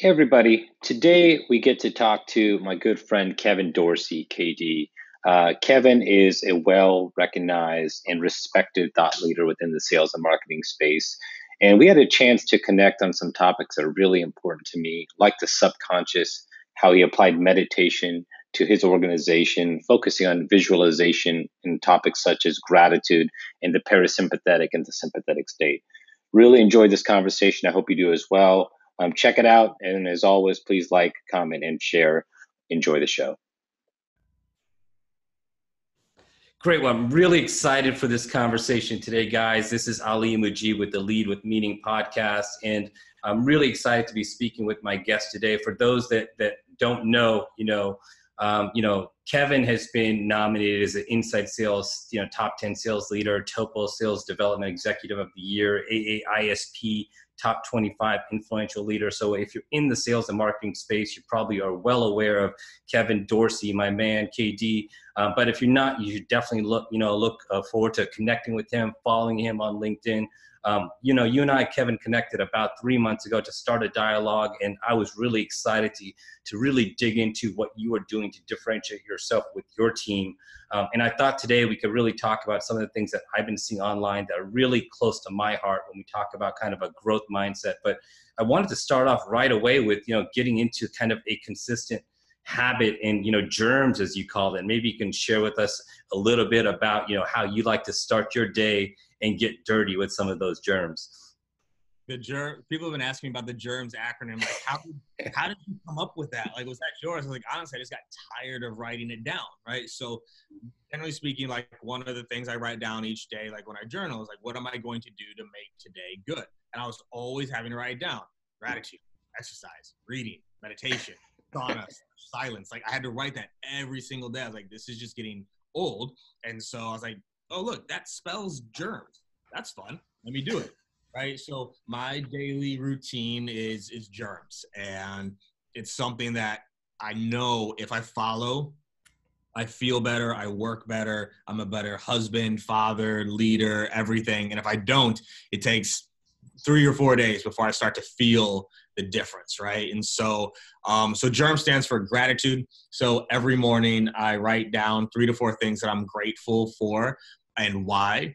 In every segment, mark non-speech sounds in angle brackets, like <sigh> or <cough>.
Hey, everybody. Today we get to talk to my good friend Kevin Dorsey, KD. Uh, Kevin is a well recognized and respected thought leader within the sales and marketing space. And we had a chance to connect on some topics that are really important to me, like the subconscious, how he applied meditation to his organization, focusing on visualization and topics such as gratitude and the parasympathetic and the sympathetic state. Really enjoyed this conversation. I hope you do as well. Um, check it out. And as always, please like, comment, and share. Enjoy the show. Great. Well, I'm really excited for this conversation today, guys. This is Ali Mujib with the Lead with Meaning podcast. And I'm really excited to be speaking with my guest today. For those that, that don't know, you know, um, you know, Kevin has been nominated as an Inside Sales, you know, top 10 sales leader, Topo Sales Development Executive of the Year, AAISP top 25 influential leader. So if you're in the sales and marketing space, you probably are well aware of Kevin Dorsey, my man, KD. Um, but if you're not, you should definitely look, you know, look uh, forward to connecting with him, following him on LinkedIn. Um, you know, you and I, Kevin, connected about three months ago to start a dialogue, and I was really excited to to really dig into what you are doing to differentiate yourself with your team. Um, and I thought today we could really talk about some of the things that I've been seeing online that are really close to my heart when we talk about kind of a growth mindset. But I wanted to start off right away with you know getting into kind of a consistent habit and you know germs as you call it maybe you can share with us a little bit about you know how you like to start your day and get dirty with some of those germs. The germ people have been asking me about the germs acronym. Like, how how did you come up with that? Like, was that yours? I was like, honestly, I just got tired of writing it down, right? So, generally speaking, like one of the things I write down each day, like when I journal, is like, what am I going to do to make today good? And I was always having to write down gratitude, exercise, reading, meditation, sauna, <laughs> silence. Like I had to write that every single day. I was like, this is just getting old. And so I was like, oh look, that spells germs. That's fun. Let me do it. Right. So my daily routine is is germs, and it's something that I know if I follow, I feel better, I work better, I'm a better husband, father, leader, everything. And if I don't, it takes three or four days before I start to feel the difference, right? And so, um, so GERM stands for gratitude. So every morning I write down three to four things that I'm grateful for and why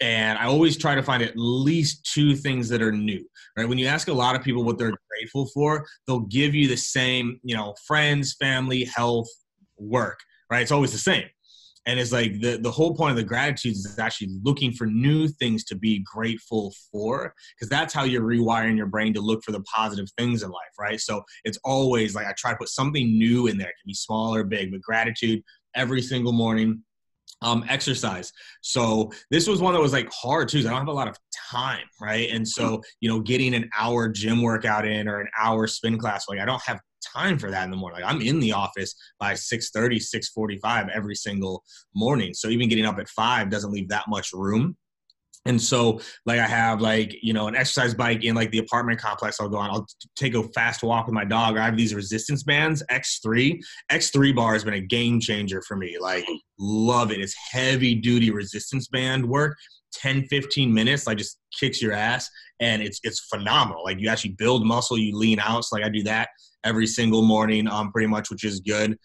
and I always try to find at least two things that are new. Right? When you ask a lot of people what they're grateful for, they'll give you the same, you know, friends, family, health, work. Right? It's always the same. And it's like the, the whole point of the gratitude is actually looking for new things to be grateful for, because that's how you're rewiring your brain to look for the positive things in life, right? So it's always like I try to put something new in there. It can be small or big, but gratitude every single morning um, exercise. So this was one that was like hard too. I don't have a lot of time, right? And so you know, getting an hour gym workout in or an hour spin class, like I don't have time for that in the morning. Like I'm in the office by 6:30, 6:45 every single morning. So even getting up at five doesn't leave that much room. And so, like, I have like you know an exercise bike in like the apartment complex. I'll go on. I'll take a fast walk with my dog. I have these resistance bands, X3. X3 bar has been a game changer for me. Like, love it. It's heavy duty resistance band work. 10, 15 minutes, like just kicks your ass, and it's it's phenomenal. Like you actually build muscle, you lean out. So like I do that every single morning, um, pretty much, which is good.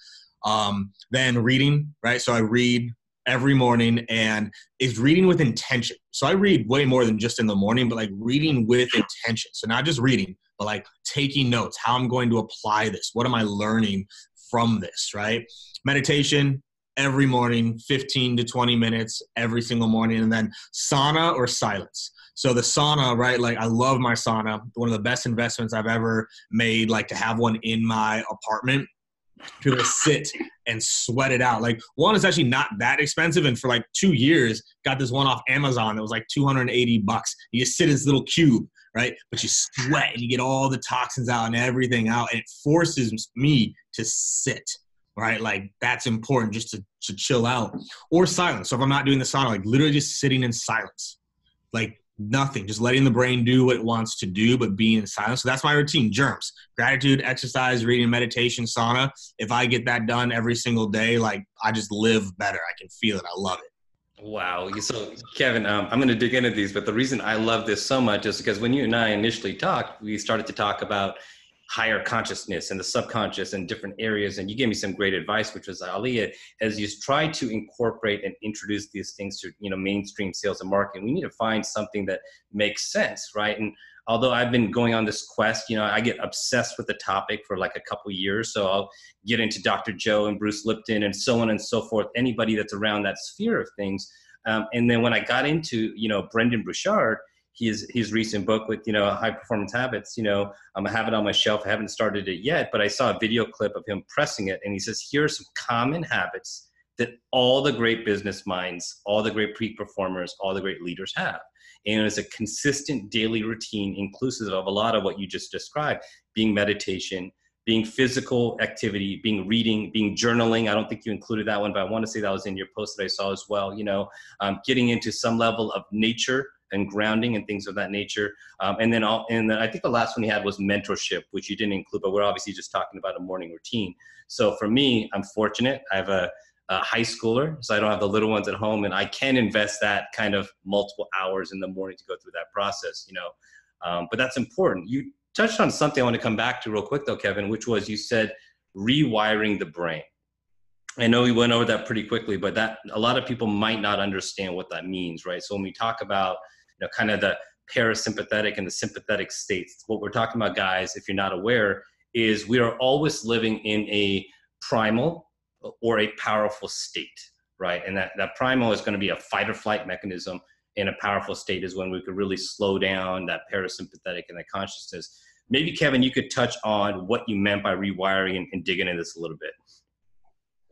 Um, then reading, right? So I read every morning and is reading with intention. So I read way more than just in the morning, but like reading with intention. So not just reading, but like taking notes, how I'm going to apply this. What am I learning from this, right? Meditation every morning, 15 to 20 minutes every single morning. And then sauna or silence. So the sauna, right? Like I love my sauna. One of the best investments I've ever made, like to have one in my apartment to sit and sweat it out. Like one is actually not that expensive, and for like two years, got this one off Amazon that was like 280 bucks. You just sit in this little cube, right? But you sweat and you get all the toxins out and everything out, and it forces me to sit. Right, like that's important just to, to chill out or silence. So if I'm not doing the sauna, like literally just sitting in silence, like nothing, just letting the brain do what it wants to do, but being in silence. So that's my routine. Germs, gratitude, exercise, reading, meditation, sauna. If I get that done every single day, like I just live better. I can feel it. I love it. Wow. So, Kevin, um, I'm going to dig into these, but the reason I love this so much is because when you and I initially talked, we started to talk about higher consciousness and the subconscious and different areas. And you gave me some great advice, which was Ali, as you try to incorporate and introduce these things to you know mainstream sales and marketing, we need to find something that makes sense, right? And although I've been going on this quest, you know, I get obsessed with the topic for like a couple years. So I'll get into Dr. Joe and Bruce Lipton and so on and so forth. Anybody that's around that sphere of things. Um, and then when I got into, you know, Brendon Burchard, his his recent book with you know high performance habits you know um, i have it on my shelf. I haven't started it yet but i saw a video clip of him pressing it and he says here are some common habits that all the great business minds all the great peak performers all the great leaders have. And it's a consistent daily routine inclusive of a lot of what you just described being meditation being physical activity being reading being journaling. I don't think you included that one but i want to say that was in your post that i saw as well you know um, getting into some level of nature and grounding and things of that nature. Um, and then all, and then I think the last one he had was mentorship, which you didn't include, but we're obviously just talking about a morning routine. So for me, I'm fortunate. I have a, a high schooler, so I don't have the little ones at home, and I can invest that kind of multiple hours in the morning to go through that process. You know, um, but that's important. You touched on something I want to come back to real quick though, Kevin, which was you said rewiring the brain. I know we went over that pretty quickly, but that a lot of people might not understand what that means, right? So when we talk about know, kind of the parasympathetic and the sympathetic states. What we're talking about, guys, if you're not aware, is we are always living in a primal or a powerful state, right? And that, that primal is going to be a fight or flight mechanism. In a powerful state is when we could really slow down that parasympathetic and that consciousness. Maybe, Kevin, you could touch on what you meant by rewiring and, and digging into this a little bit.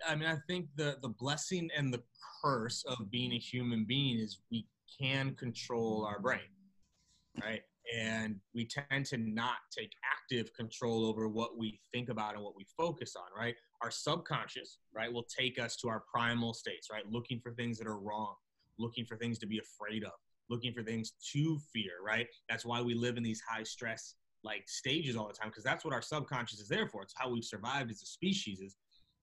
I mean, I think the the blessing and the curse of being a human being is we can control our brain, right? And we tend to not take active control over what we think about and what we focus on, right? Our subconscious, right, will take us to our primal states, right? Looking for things that are wrong, looking for things to be afraid of, looking for things to fear, right? That's why we live in these high stress like stages all the time because that's what our subconscious is there for. It's how we've survived as a species is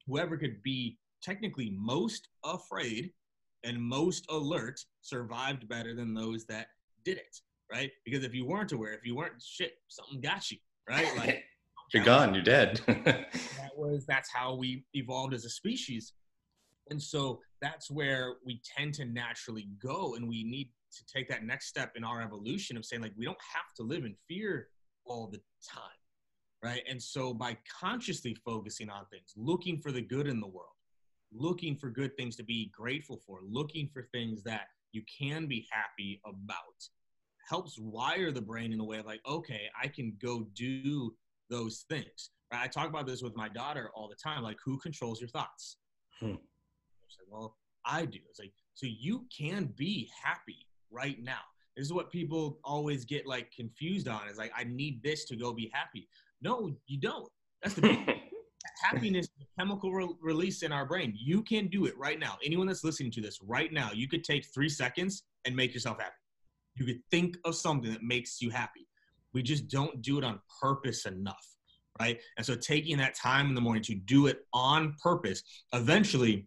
whoever could be technically most afraid and most alert survived better than those that didn't, right? Because if you weren't aware, if you weren't shit, something got you, right? Like <laughs> you're gone, you're dead. <laughs> that was that's how we evolved as a species. And so that's where we tend to naturally go and we need to take that next step in our evolution of saying like we don't have to live in fear all the time. Right? And so by consciously focusing on things, looking for the good in the world, looking for good things to be grateful for, looking for things that you can be happy about, helps wire the brain in a way of like, okay, I can go do those things. Right? I talk about this with my daughter all the time. Like, who controls your thoughts? Hmm. Like, well, I do. It's like, so you can be happy right now. This is what people always get like confused on. Is like, I need this to go be happy. No, you don't. That's the <laughs> happiness chemical re- release in our brain. You can do it right now. Anyone that's listening to this right now, you could take three seconds and make yourself happy. You could think of something that makes you happy. We just don't do it on purpose enough, right? And so taking that time in the morning to do it on purpose, eventually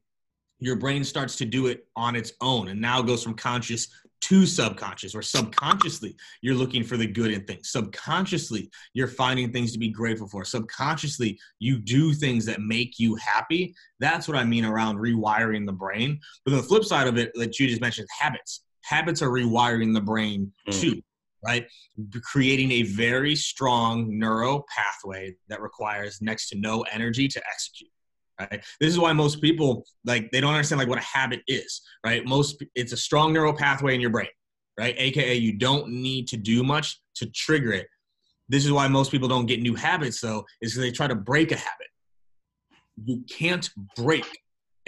your brain starts to do it on its own and now goes from conscious to subconscious or subconsciously you're looking for the good in things. Subconsciously you're finding things to be grateful for. Subconsciously you do things that make you happy. That's what i mean around rewiring the brain. But the flip side of it that you just mentioned habits. Habits are rewiring the brain mm. too right? Creating a very strong neuro pathway that requires next to no energy to execute right? This is why most people like they don't understand like what a habit is right? Most it's a strong neural pathway in your brain right? Aka you don't need to do much to trigger it. This is why most people don't get new habits though is because they try to break a habit. You can't break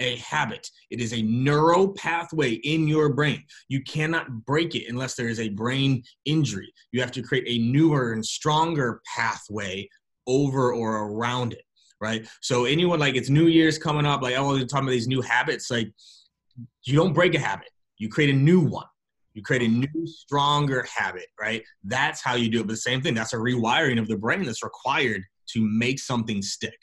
a habit. It is a neural pathway in your brain. You cannot break it unless there is a brain injury. You have to create a newer and stronger pathway over or around it right? So anyone like it's New Year's coming up, like oh, talking about these new habits. Like you don't break a habit, you create a new one. You create a mm-hmm. new, stronger habit, right? That's how you do it. But the same thing, that's a rewiring of the brain that's required to make something stick.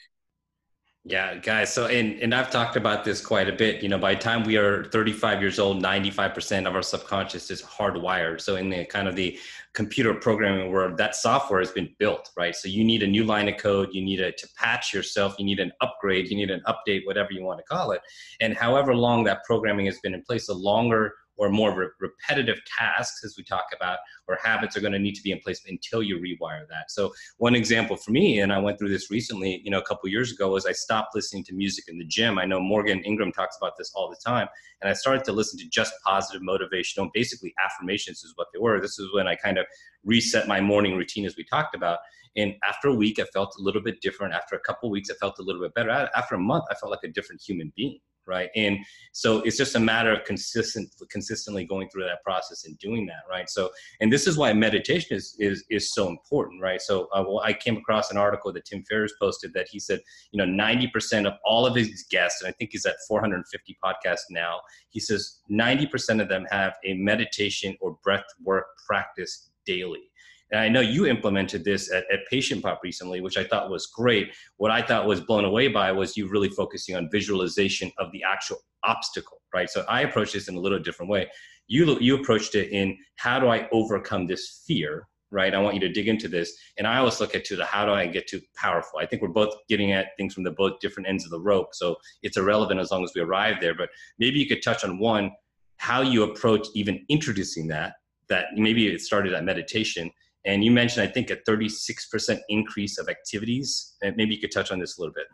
Yeah, guys. So, and, and I've talked about this quite a bit. You know, by the time we are 35 years old, 95% of our subconscious is hardwired. So, in the kind of the computer programming world, that software has been built, right? So, you need a new line of code, you need a, to patch yourself, you need an upgrade, you need an update, whatever you want to call it. And however long that programming has been in place, the longer or more re- repetitive tasks, as we talk about, or habits are going to need to be in place until you rewire that. So one example for me, and I went through this recently, you know, a couple years ago, was I stopped listening to music in the gym. I know Morgan Ingram talks about this all the time, and I started to listen to just positive motivational, basically affirmations is what they were. This is when I kind of reset my morning routine, as we talked about. And after a week, I felt a little bit different. After a couple weeks, I felt a little bit better. After a month, I felt like a different human being right? And so it's just a matter of consistent consistently going through that process and doing that right? So and this is why meditation is is is so important right? So uh, well, i came across an article that tim ferriss posted that he said you know 90% of all of his guests and i think he's at 450 podcasts now he says 90% of them have a meditation or breath work practice daily and I know you implemented this at, at PatientPop recently, which I thought was great. What I thought was blown away by was you really focusing on visualization of the actual obstacle, right? So I approached this in a little different way. You you approached it in how do I overcome this fear, right? I want you to dig into this, and I always look at to the how do I get to powerful. I think we're both getting at things from the both different ends of the rope, so it's irrelevant as long as we arrive there. But maybe you could touch on one how you approach even introducing that. That maybe it started at meditation, and you mentioned, I think, a 36% increase of activities. And maybe you could touch on this a little bit.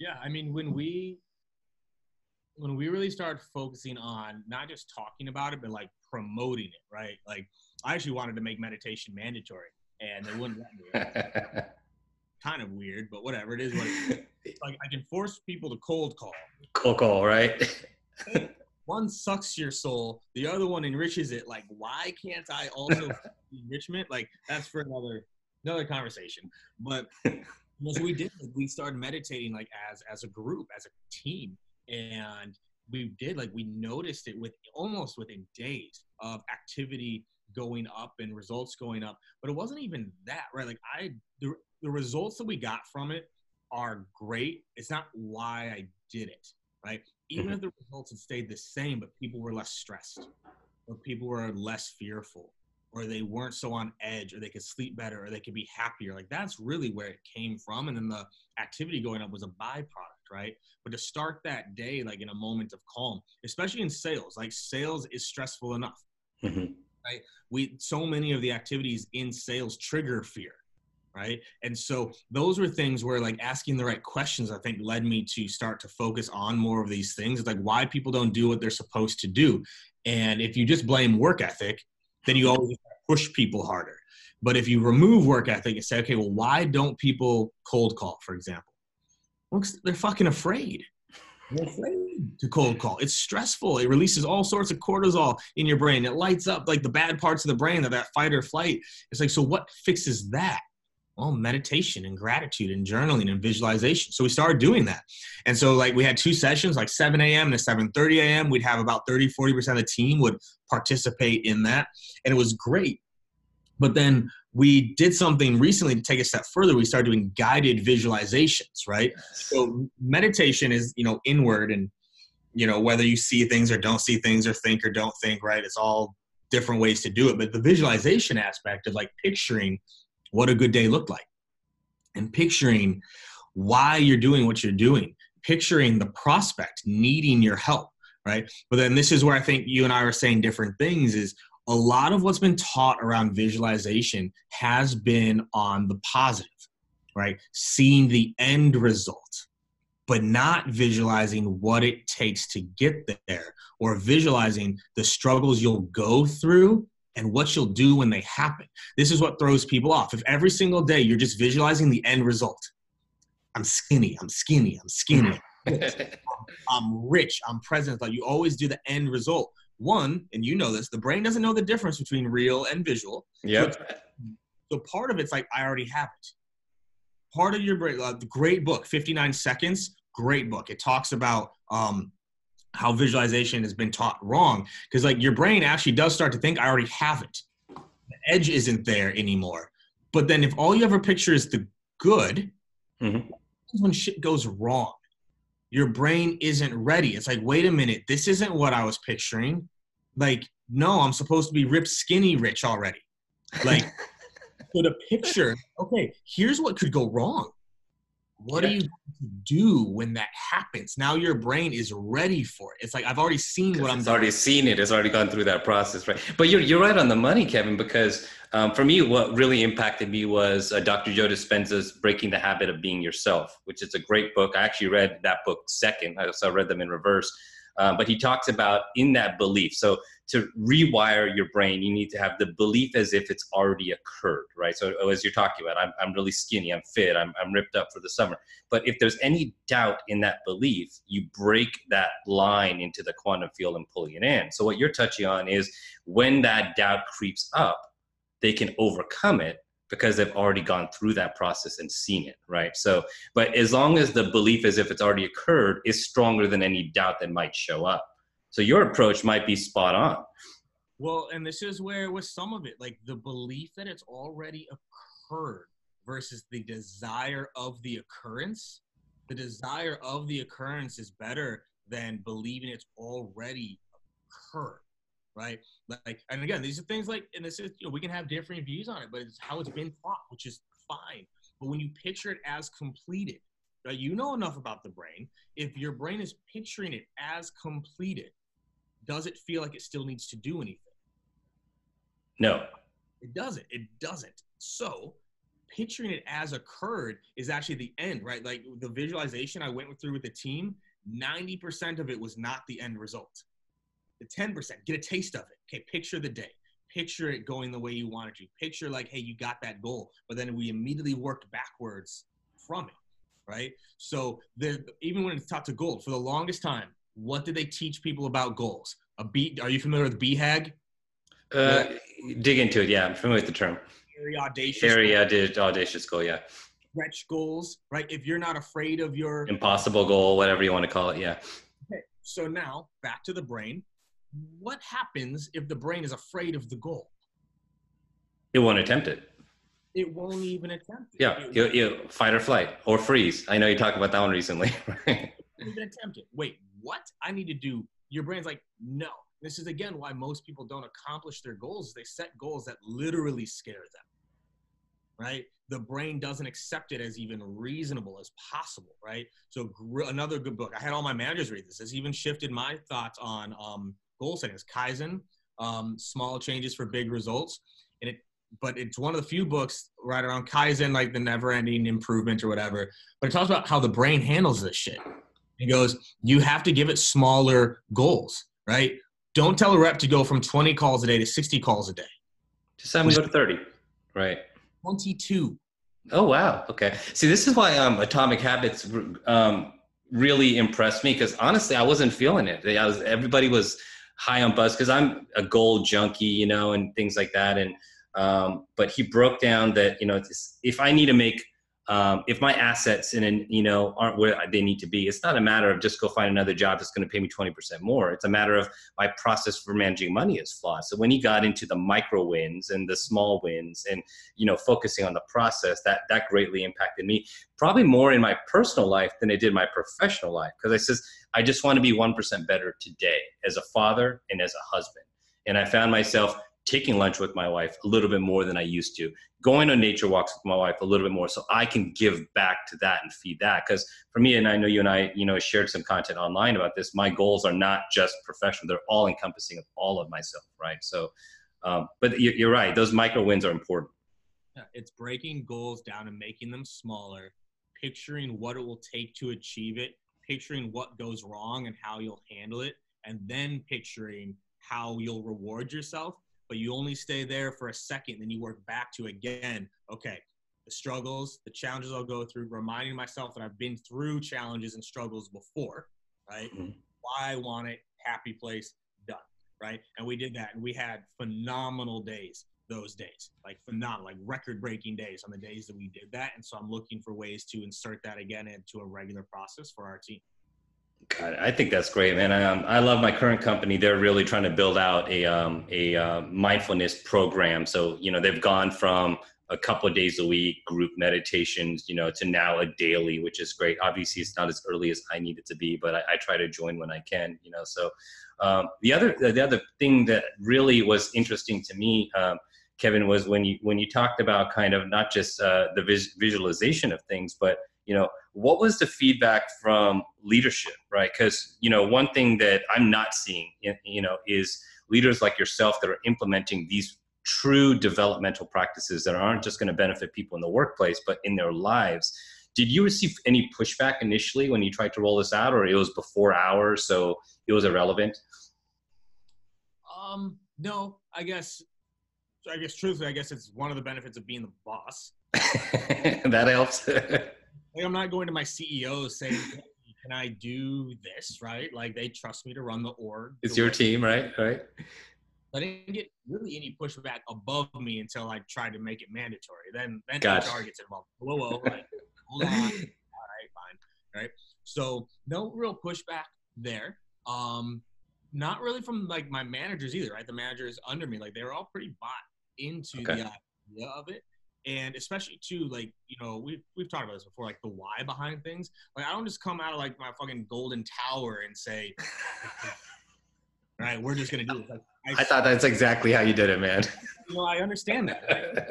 Yeah, I mean, when we when we really started focusing on not just talking about it, but like promoting it, right? Like, I actually wanted to make meditation mandatory, and they wouldn't let me. <laughs> kind of weird, but whatever. It is what it is. <laughs> Like, I can force people to cold call. Cold call, right? one sucks your soul, the other one enriches it. Like, why can't I also <laughs> enrichment? Like, that's for another another conversation. But <laughs> what we did, we started meditating like as as a group, as a team, and we did like we noticed it with almost within days of activity going up and results going up. But it wasn't even that, right? Like I the the results that we got from it are great. It's not why I did it, right? even mm-hmm. if the results had stayed the same, but people were less stressed, or people were less fearful, or they weren't so on edge, or they could sleep better, or they could be happier. Like that's really where it came from. And then the activity going up was a byproduct, right? But to start that day, like in a moment of calm, especially in sales, like sales is stressful enough. Mm-hmm. Right? We so many of the activities in sales trigger fear right and so those were things where like asking the right questions i think led me to start to focus on more of these things it's like why people don't do what they're supposed to do and if you just blame work ethic then you always push people harder but if you remove work ethic and say okay well why don't people cold call for example well, they're fucking afraid they're afraid to cold call. It's stressful. It releases all sorts of cortisol in your brain. It lights up like the bad parts of the brain that that fight or flight. It's like, so what fixes that? Well meditation and gratitude and journaling and visualization. So we started doing that. And so like we had two sessions like 7 a.m to 7.30 a.m we'd have about 30 40% of the team would participate in that and it was great. But then we did something recently to take a step further. We started doing guided visualizations right? So meditation is you know inward and you know whether you see things or don't see things or think or don't think right? It's all different ways to do it. But the visualization aspect of like picturing what a good day looked like and picturing why you're doing what you're doing, picturing the prospect needing your help, right? But then this is where I think you and I are saying different things is a lot of what's been taught around visualization has been on the positive, right? Seeing the end result, but not visualizing what it takes to get there or visualizing the struggles you'll go through and what you'll do when they happen. This is what throws people off. If every single day you're just visualizing the end result, I'm skinny, I'm skinny, I'm skinny, <laughs> I'm rich, I'm present, like you always do the end result. One, and you know this, the brain doesn't know the difference between real and visual. Yep. So, so part of it's like, I already have it. Part of your brain, uh, the great book, 59 Seconds, great book. It talks about um, how visualization has been taught wrong because like your brain actually does start to think i already have it the edge isn't there anymore but then if all you ever picture is the good mm-hmm. when shit goes wrong. Your brain isn't ready. It's like, wait a minute, this isn't what I was picturing. Like, no, I'm supposed to be ripped skinny rich already. Like, <laughs> so the picture, okay, here's what could go wrong. What yeah. are you going to do when that happens? Now your brain is ready for it. It's like I've already seen what I'm. It's already seen it. It's already gone through that process, right? But you're you're right on the money, Kevin. Because um, for me, what really impacted me was uh, Dr. Joe Dispenza's "Breaking the Habit of Being Yourself," which is a great book. I actually read that book second. I also read them in reverse. Uh, but he talks about in that belief. So to rewire your brain, you need to have the belief as if it's already occurred, right? So as you're talking about, I'm, I'm really skinny, I'm fit, I'm, I'm ripped up for the summer. But if there's any doubt in that belief, you break that line into the quantum field and pull it in. So what you're touching on is when that doubt creeps up, they can overcome it because they've already gone through that process and seen it, right? So, but as long as the belief as if it's already occurred is stronger than any doubt that might show up so your approach might be spot on. Well, and this is where with some of it, like the belief that it's already occurred versus the desire of the occurrence. The desire of the occurrence is better than believing it's already occurred right? Like, and again, these are things like, and this is, you know, we can have different views on it, but it's how it's been taught, which is fine. But when you picture it as completed, right, you know enough about the brain. If your brain is picturing it as completed, does it feel like it still needs to do anything? No. It doesn't. It doesn't. So picturing it as occurred is actually the end, right? Like the visualization I went through with the team, 90% of it was not the end result. The 10%, get a taste of it. Okay, picture the day. Picture it going the way you wanted to. Picture like, hey, you got that goal. But then we immediately worked backwards from it, right? So the, even when it's taught to goal, for the longest time, what did they teach people about goals? A B. Are you familiar with BHAG? Uh, dig into it. Yeah, I'm familiar with the term. Very audacious. Very audacious, audacious goal. Yeah. Stretch goals, right? If you're not afraid of your impossible goal, whatever you want to call it. Yeah. Okay. So now back to the brain. What happens if the brain is afraid of the goal? It won't attempt it. It won't even attempt it. Yeah, you, you fight or flight or freeze. I know you talked about that one recently. <laughs> Right? Even attempt it. Wait, what? I need to do. Your brain's like, no. This is again why most people don't accomplish their goals. They set goals that literally scare them. Right? The brain doesn't accept it as even reasonable as possible. Right? So gr- another good book. I had all my managers read this. This even shifted my thoughts on um, goal setting. It's Kaizen, um, small changes for big results, and it. But it's one of the few books right around Kaizen, like the never-ending improvement or whatever. But it talks about how the brain handles this shit he goes, you have to give it smaller goals, right? Don't tell a rep to go from 20 calls a day to 60 calls a day. Just have them go to 30, right? 22. Oh, wow. Okay. See, this is why um, Atomic Habits um, really impressed me because honestly, I wasn't feeling it. I was, everybody was high on buzz because I'm a goal junkie, you know, and things like that. And, um, but he broke down that, you know, if I need to make um, if my assets and you know aren't where they need to be it's not a matter of just go find another job that's going to pay me 20% more. It's a matter of my process for managing money is flawed. So when he got into the micro wins and the small wins and you know focusing on the process that that greatly impacted me probably more in my personal life than it did my professional life. Because i says i just want to be 1% better today as a father and as a husband. And i found myself taking lunch with my wife a little bit more than I used to, going on nature walks with my wife a little bit more so I can give back to that and feed that. Because for me, and I know you and I, you know, shared some content online about this, my goals are not just professional, they're all encompassing of all of myself, right? So, um, but you're right, those micro wins are important. Yeah, it's breaking goals down and making them smaller, picturing what it will take to achieve it, picturing what goes wrong and how you'll handle it, and then picturing how you'll reward yourself but you only stay there for a second, then you work back to again, okay, the struggles, the challenges I'll go through, reminding myself that I've been through challenges and struggles before, right? Mm-hmm. Why I want it, happy place, done, right? And we did that, and we had phenomenal days those days, like phenomenal, like record breaking days on the days that we did that. And so I'm looking for ways to insert that again into a regular process for our team. God, I think that's great, man. I, um, I love my current company. They're really trying to build out a um, a uh, mindfulness program. So you know they've gone from a couple of days a week group meditations, you know, to now a daily, which is great. Obviously, it's not as early as I need it to be, but I, I try to join when I can, you know. So um, the other the other thing that really was interesting to me, um, Kevin, was when you when you talked about kind of not just uh, the vis- visualization of things, but you know what was the feedback from leadership right? Because you know one thing that i'm not seeing you know is leaders like yourself that are implementing these true developmental practices that aren't just going to benefit people in the workplace but in their lives. Did you receive any pushback initially when you tried to roll this out or it was before hours so it was irrelevant? Um no i guess i guess truthfully i guess it's one of the benefits of being the boss. <laughs> That helps <laughs> like I'm not going to my CEO saying, "Can I do this?" Right? Like they trust me to run the org. It's your team, right? Right. <laughs> I didn't get really any pushback above me until I tried to make it mandatory. Then then gotcha. HR gets involved. Whoa, whoa, like, hold on. <laughs> All right, fine. All right. So no real pushback there. Um, not really from like my managers either. Right. The managers under me, like they were all pretty bought into okay. the idea of it and especially too like you know we've we've talked about this before like the why behind things like i don't just come out of like my fucking golden tower and say right we're just gonna do it like, I, I, thought that's exactly how you did it man <laughs> you know i understand that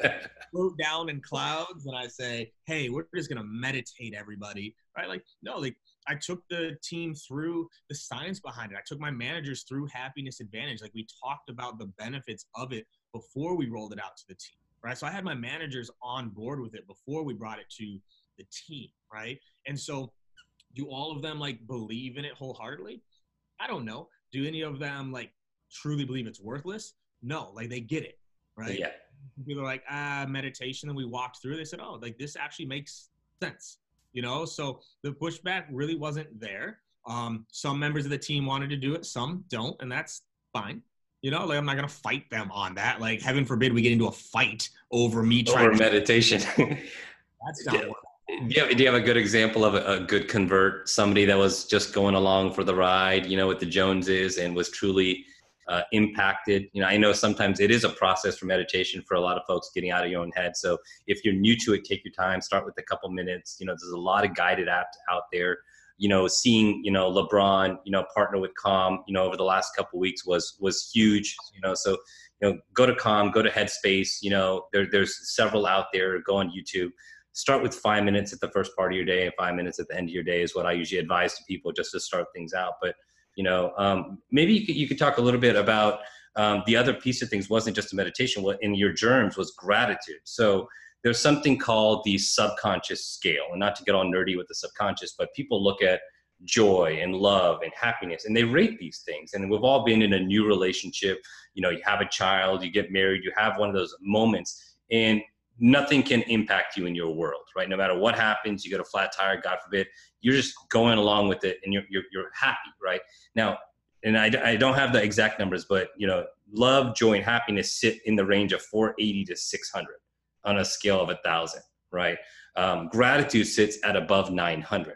right? float down in clouds and i say hey we're just gonna meditate everybody right like no like I took the team through the science behind it. I took my managers through Happiness Advantage. Like we talked about the benefits of it before we rolled it out to the team right? So I had my managers on board with it before we brought it to the team, right? And so do all of them like believe in it wholeheartedly? I don't know. Do any of them like truly believe it's worthless? No, like they get it, right? Yeah. People are like, ah, meditation. And we walked through, they said, oh, like this actually makes sense, you know? So the pushback really wasn't there. Um, some members of the team wanted to do it, some don't, and that's fine. You know, like I'm not gonna fight them on that. Like, heaven forbid we get into a fight over me trying over to meditation. <laughs> That's <laughs> not. do, you have, do you have a good example of a, a, good convert? Somebody that was just going along for the ride, you know, with the Joneses, and was truly uh, impacted. You know, I know sometimes it is a process for meditation for a lot of folks getting out of your own head. So if you're new to it, take your time. Start with a couple minutes. You know, there's a lot of guided apps out there you know, seeing you know LeBron, you know, partner with Calm, you know, over the last couple weeks was was huge. You know, so you know, go to Calm, go to Headspace. You know, there, there's several out there. Go on YouTube. Start with five minutes at the first part of your day and five minutes at the end of your day is what I usually advise to people just to start things out. But you know, um, maybe you could, you could talk a little bit about um, the other piece of things wasn't just a meditation. What in your germs was gratitude. So there's something called the subconscious scale and not to get all nerdy with the subconscious but people look at joy and love and happiness and they rate these things. And we've all been in a new relationship you know you have a child you get married you have one of those moments and nothing can impact you in your world right? No matter what happens you get a flat tire god forbid you're just going along with it and you're, you're, you're happy right? Now and I, I don't have the exact numbers but you know love joy and happiness sit in the range of 480 to 600 on a scale of a thousand, right? Um, gratitude sits at above 900.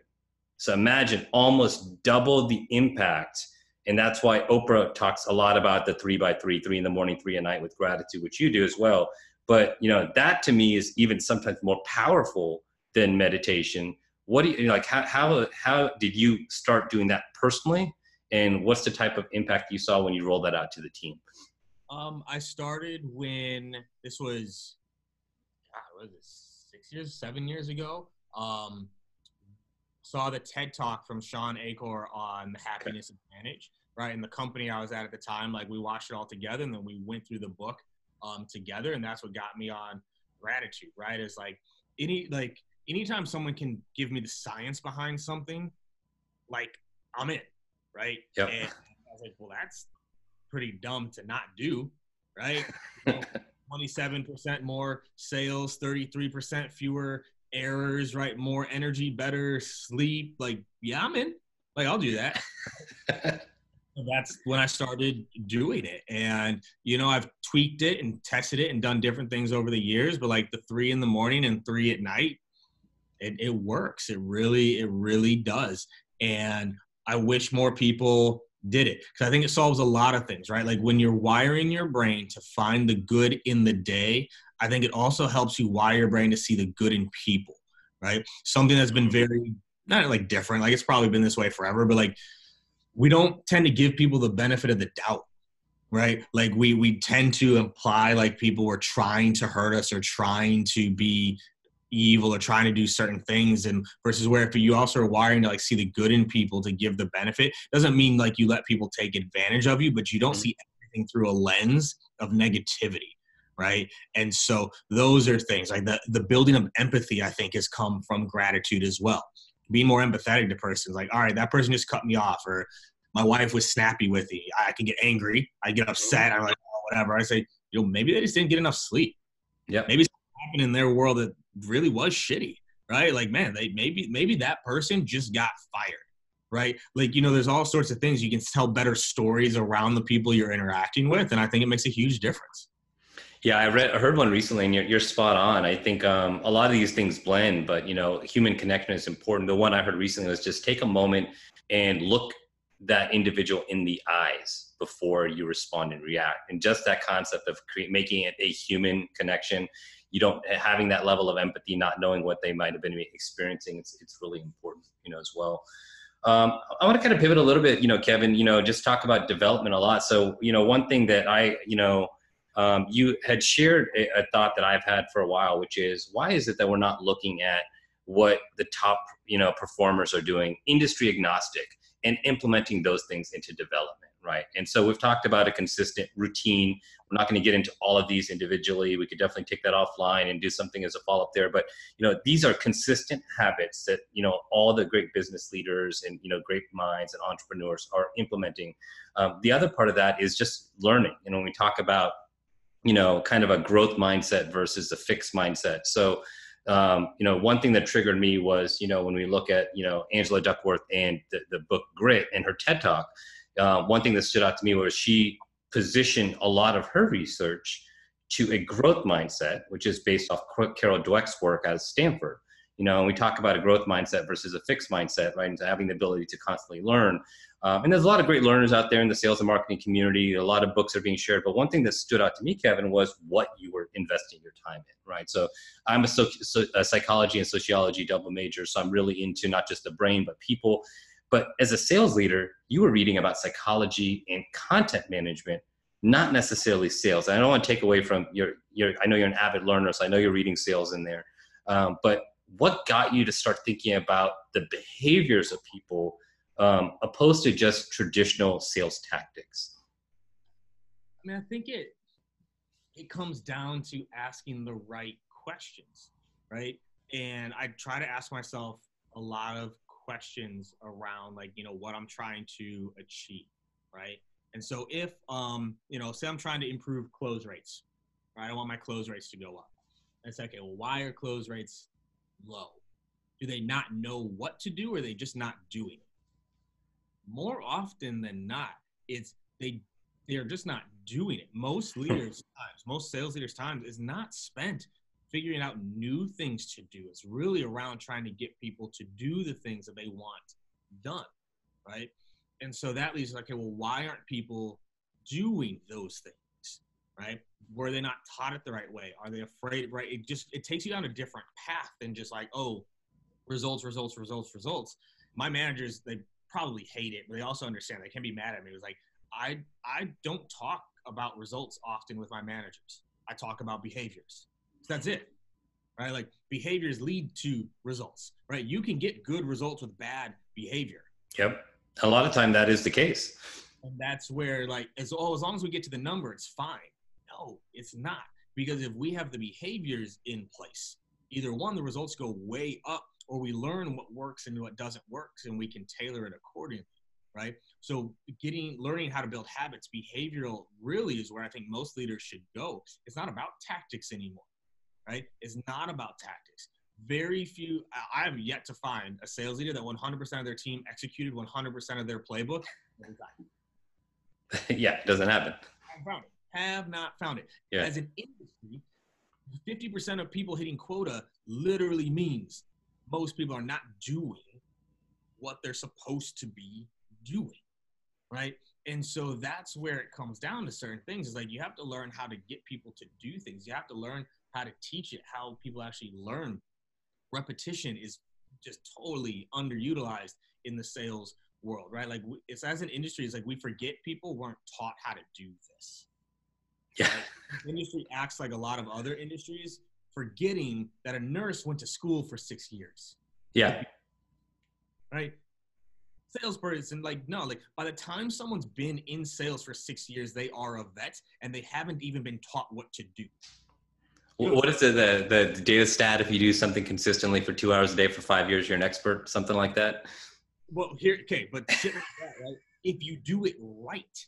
So imagine almost double the impact. And that's why Oprah talks a lot about the three by three, three in the morning, three at night with gratitude, which you do as well. But you know, that to me is even sometimes more powerful than meditation. What do you like? How how how did you start doing that personally? And what's the type of impact you saw when you rolled that out to the team? Um, I started when this was was it six years, seven years ago. Um, saw the TED talk from Shawn Achor on the happiness advantage, right? And the company I was at at the time, like we watched it all together and then we went through the book um, together. And that's what got me on gratitude, right? Is like any, like anytime someone can give me the science behind something, like I'm in, right? Yep. And I was like, well, that's pretty dumb to not do, right? You <laughs> know, 27% more sales, 33% fewer errors, right? More energy, better sleep. Like, yeah, I'm in. Like, I'll do that. <laughs> that's when I started doing it. And, you know, I've tweaked it and tested it and done different things over the years, but like the three in the morning and three at night, it, it works. It really, it really does. And I wish more people did it because I think it solves a lot of things, right? Like when you're wiring your brain to find the good in the day, I think it also helps you wire your brain to see the good in people, right? Something that's been very not like different, like it's probably been this way forever, but like we don't tend to give people the benefit of the doubt right like we we tend to imply like people were trying to hurt us or trying to be evil or trying to do certain things and versus where if you also are wiring to like see the good in people to give the benefit doesn't mean like you let people take advantage of you but you don't mm-hmm. see everything through a lens of negativity right? And so those are things like the, the building of empathy i think has come from gratitude as well. Being more empathetic to persons like all right that person just cut me off or my wife was snappy with me. I can get angry. I get upset. I'm like oh, whatever. I say you know maybe they just didn't get enough sleep. Yeah maybe something happened in their world that really was shitty, right? Like, man, they maybe maybe that person just got fired, right? Like, you know, there's all sorts of things you can tell better stories around the people you're interacting with, and I think it makes a huge difference. Yeah, I read, I heard one recently, and you're, you're spot on. I think um, a lot of these things blend, but you know, human connection is important. The one I heard recently was just take a moment and look that individual in the eyes before you respond and react. And just that concept of create, making it a human connection you don't having that level of empathy, not knowing what they might have been experiencing. It's it's really important, you know, as well. Um, I want to kind of pivot a little bit, you know, Kevin. You know, just talk about development a lot. So, you know, one thing that I, you know, um, you had shared a, a thought that I've had for a while, which is why is it that we're not looking at what the top, you know, performers are doing, industry agnostic, and implementing those things into development right? And so we've talked about a consistent routine. We're not going to get into all of these individually. We could definitely take that offline and do something as a follow up there. But you know, these are consistent habits that you know all the great business leaders and you know great minds and entrepreneurs are implementing. Um, the other part of that is just learning. And when we talk about you know kind of a growth mindset versus a fixed mindset, so. Um, you know, one thing that triggered me was, you know, when we look at, you know, Angela Duckworth and the, the book Grit and her TED Talk, uh, one thing that stood out to me was she positioned a lot of her research to a growth mindset, which is based off Carol Dweck's work at Stanford. You know, we talk about a growth mindset versus a fixed mindset, right? And having the ability to constantly learn. Um, and there's a lot of great learners out there in the sales and marketing community. A lot of books are being shared. But one thing that stood out to me, Kevin, was what you were investing your time in, right? So I'm a, so, a psychology and sociology double major. So I'm really into not just the brain, but people. But as a sales leader, you were reading about psychology and content management, not necessarily sales. I don't want to take away from your, your I know you're an avid learner, so I know you're reading sales in there. Um, but what got you to start thinking about the behaviors of people um, opposed to just traditional sales tactics? I mean, I think it it comes down to asking the right questions, right? And I try to ask myself a lot of questions around like you know what i'm trying to achieve right? And so if um you know say i'm trying to improve close rates right? I want my close rates to go up. It's like okay well why are close rates low? Do they not know what to do or are they just not doing it? More often than not it's they they're just not doing it. Most <laughs> leaders times most sales leaders times is not spent figuring out new things to do. It's really around trying to get people to do the things that they want done, right? And so that leads to, okay, well, why aren't people doing those things, right? Were they not taught it the right way? Are they afraid, right? It just, it takes you down a different path than just like, oh, results, results, results, results. My managers, they probably hate it, but they also understand. They can be mad at me. It was like, I, I don't talk about results often with my managers. I talk about behaviors that's it. Right? Like behaviors lead to results, right? You can get good results with bad behavior. Yep. A lot of time that is the case. And that's where like as oh, as long as we get to the number, it's fine. No, it's not. Because if we have the behaviors in place, either one, the results go way up, or we learn what works and what doesn't work, and we can tailor it accordingly right? So getting learning how to build habits, behavioral really is where I think most leaders should go. It's not about tactics anymore right, is not about tactics. Very few, I have yet to find a sales leader that 100% of their team executed 100% of their playbook. <laughs> yeah, it doesn't happen. It. Have not found it. Yeah. As an industry, 50% of people hitting quota literally means most people are not doing what they're supposed to be doing, right? And so that's where it comes down to certain things. Is like you have to learn how to get people to do things. You have to learn how to teach it, how people actually learn. Repetition is just totally underutilized in the sales world, right? Like it's as an industry, it's like we forget people weren't taught how to do this. Yeah. Like, industry acts like a lot of other industries, forgetting that a nurse went to school for six years. Yeah. Right? salesperson like no like by the time someone's been in sales for six years they are a vet and they haven't even been taught what to do what is the, the, the data stat if you do something consistently for two hours a day for five years you're an expert something like that? Well here okay but like that, right? if you do it right.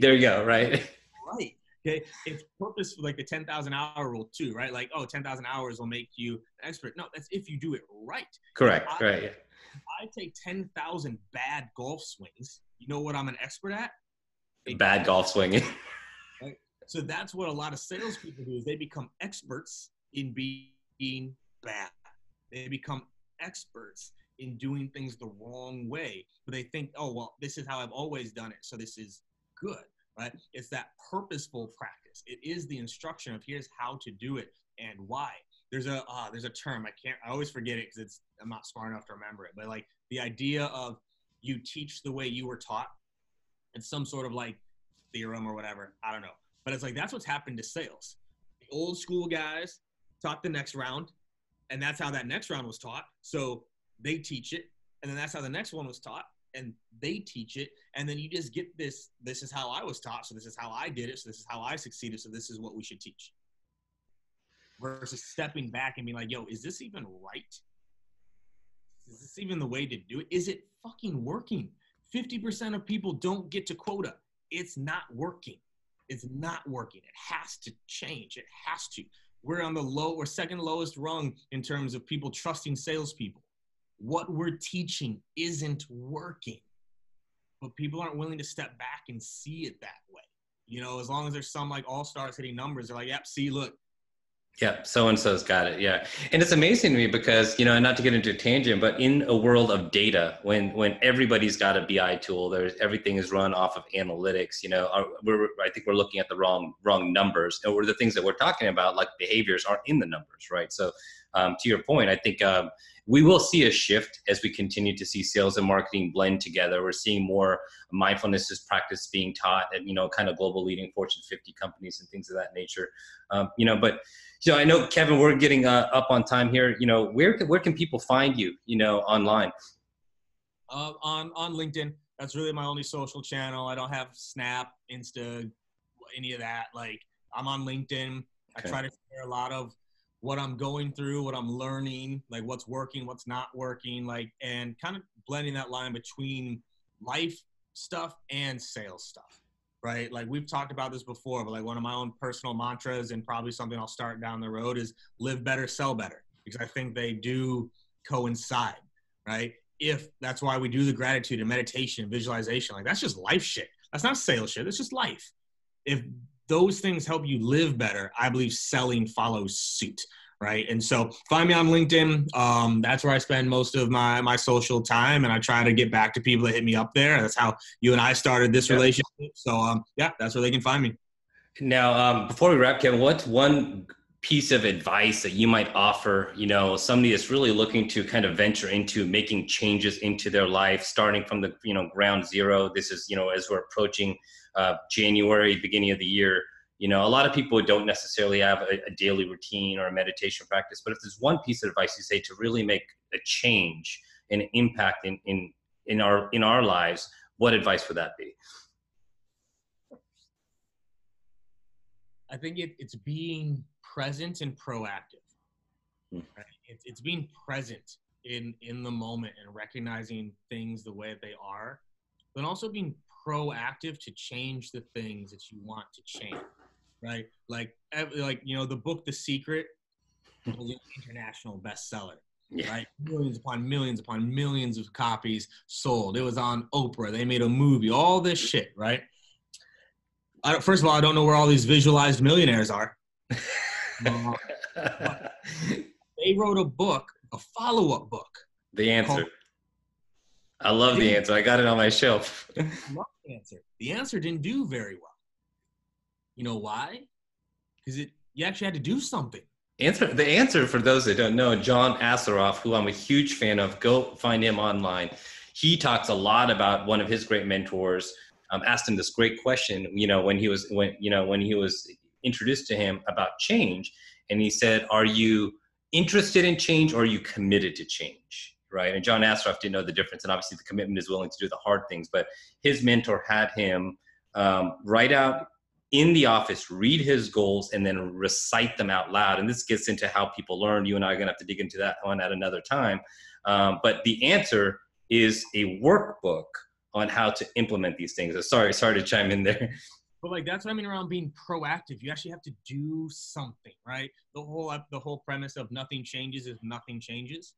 There you go right. <laughs> right okay? It's purpose like the 10000 hour rule too right? Like oh 10000 hours will make you an expert. No that's if you do it right. Correct I, right. Yeah I take 10,000 bad golf swings, you know what I'm an expert at? Bad golf swinging. <laughs> So that's what a lot of salespeople do is they become experts in being bad. They become experts in doing things the wrong way. But they think, oh, well, this is how I've always done it. So this is good, right? It's that purposeful practice. It is the instruction of here's how to do it and why there's a uh, there's a term I can't I always forget it because it's I'm not smart enough to remember it. But like the idea of you teach the way you were taught. It's some sort of like theorem or whatever. I don't know. But it's like that's what's happened to sales. The old school guys taught the next round, and that's how that next round was taught. So they teach it, and then that's how the next one was taught, and they teach it, and then you just get this. This is how I was taught, so this is how I did it, so this is how I succeeded, so this is what we should teach versus stepping back and being like, yo, is this even right? Is this even the way to do it? Is it fucking working? 50% of people don't get to quota. It's not working. It's not working. It has to change. It has to. We're on the low or second lowest rung in terms of people trusting salespeople. What we're teaching isn't working, but people aren't willing to step back and see it that way. You know, as long as there's some like all stars hitting numbers, they're like, yep, see, look, yeah, so and so's got it. Yeah, and it's amazing to me because you know, not to get into a tangent, but in a world of data, when when everybody's got a BI tool, there's everything is run off of analytics. You know, our, we're I think we're looking at the wrong wrong numbers, or the things that we're talking about, like behaviors, aren't in the numbers, right? So, um, to your point, I think um, we will see a shift as we continue to see sales and marketing blend together. We're seeing more mindfulness as practice being taught at you know kind of global leading Fortune 50 companies and things of that nature. Um, you know, but so I know Kevin, we're getting uh, up on time here. You know, where can, where can people find you? You know, online. Uh, on on LinkedIn. That's really my only social channel. I don't have Snap, Insta, any of that. Like I'm on LinkedIn. Okay. I try to share a lot of what I'm going through, what I'm learning, like what's working, what's not working, like and kind of blending that line between life stuff and sales stuff right? Like we've talked about this before, but like one of my own personal mantras and probably something I'll start down the road is live better, sell better, because I think they do coincide, right? If that's why we do the gratitude and meditation, and visualization, like that's just life shit. That's not sales shit. It's just life. If those things help you live better, I believe selling follows suit right? And so find me on LinkedIn. Um, that's where I spend most of my my social time, and I try to get back to people that hit me up there. That's how you and I started this yeah. relationship. So um, yeah, that's where they can find me. Now, um, before we wrap, Kevin, what's one piece of advice that you might offer you know somebody that's really looking to kind of venture into making changes into their life starting from the you know ground zero this is you know as we're approaching uh, january beginning of the year you know, a lot of people don't necessarily have a, a, daily routine or a meditation practice, but if there's one piece of advice you say to really make a change and impact in, in, in our, in our lives, what advice would that be? I think it, it's being present and proactive. Hmm. Right? It's, it's being present in, in the moment and recognizing things the way they are, but also being proactive to change the things that you want to change right? Like, like you know, the book The Secret was an international bestseller. Yeah. Right, millions upon millions upon millions of copies sold. It was on Oprah. They made a movie. All this shit, right? I first of all, I don't know where all these visualized millionaires are. <laughs> uh, they wrote a book, a follow-up book. The answer. I love the answer. I got it on my shelf. <laughs> I love the answer. The answer didn't do very well. You know why? Because it you actually had to do something. Answer the answer for those that don't know, John Assaraf, who I'm a huge fan of, go find him online. He talks a lot about one of his great mentors. Um, asked him this great question, you know, when he was when you know when he was introduced to him about change, and he said, "Are you interested in change or are you committed to change?" Right? And John Assaraf didn't know the difference, and obviously the commitment is willing to do the hard things. But his mentor had him um, write out in the office, read his goals, and then recite them out loud. And this gets into how people learn. You and I are going to have to dig into that one at another time. Um, but the answer is a workbook on how to implement these things. Sorry, sorry to chime in there. But like that's what I mean around being proactive. You actually have to do something, right? The whole uh, the whole premise of nothing changes is nothing changes.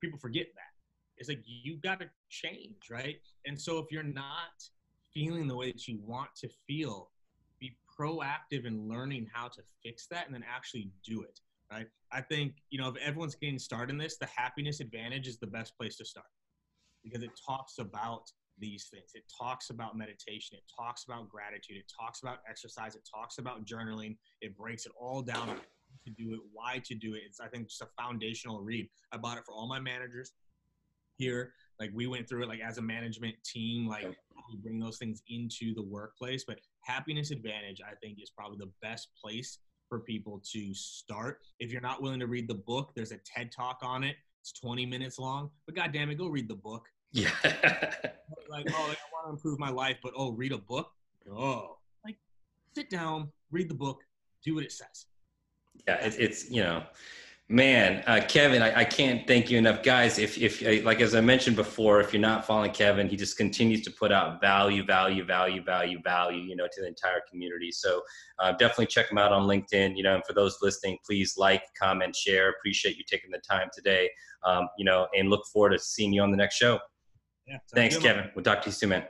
People forget that. It's like you've got to change, right? And so if you're not feeling the way that you want to feel, be proactive in learning how to fix that and then actually do it right i think you know if everyone's getting started in this the happiness advantage is the best place to start because it talks about these things. It talks about meditation. It talks about gratitude. It talks about exercise. It talks about journaling. It breaks it all down. To do it why to do it. It's i think just a foundational read. I bought it for all my managers here. Like we went through it like as a management team like we bring those things into the workplace. But happiness advantage i think is probably the best place for people to start. If you're not willing to read the book there's a ted talk on it. It's 20 minutes long. But god damn it go read the book yeah <laughs> like oh like, i want to improve my life but oh read a book oh like sit down read the book do what it says yeah it, it's you know Man, uh, Kevin, I, I, can't thank you enough, guys. If, if, uh, like as I mentioned before, if you're not following Kevin, he just continues to put out value, value, value, value, value, you know, to the entire community. So uh, definitely check him out on LinkedIn. You know, and for those listening, please like, comment, share. Appreciate you taking the time today. Um, you know, and look forward to seeing you on the next show. Yeah, Thanks. Kevin. We'll talk to you soon, man.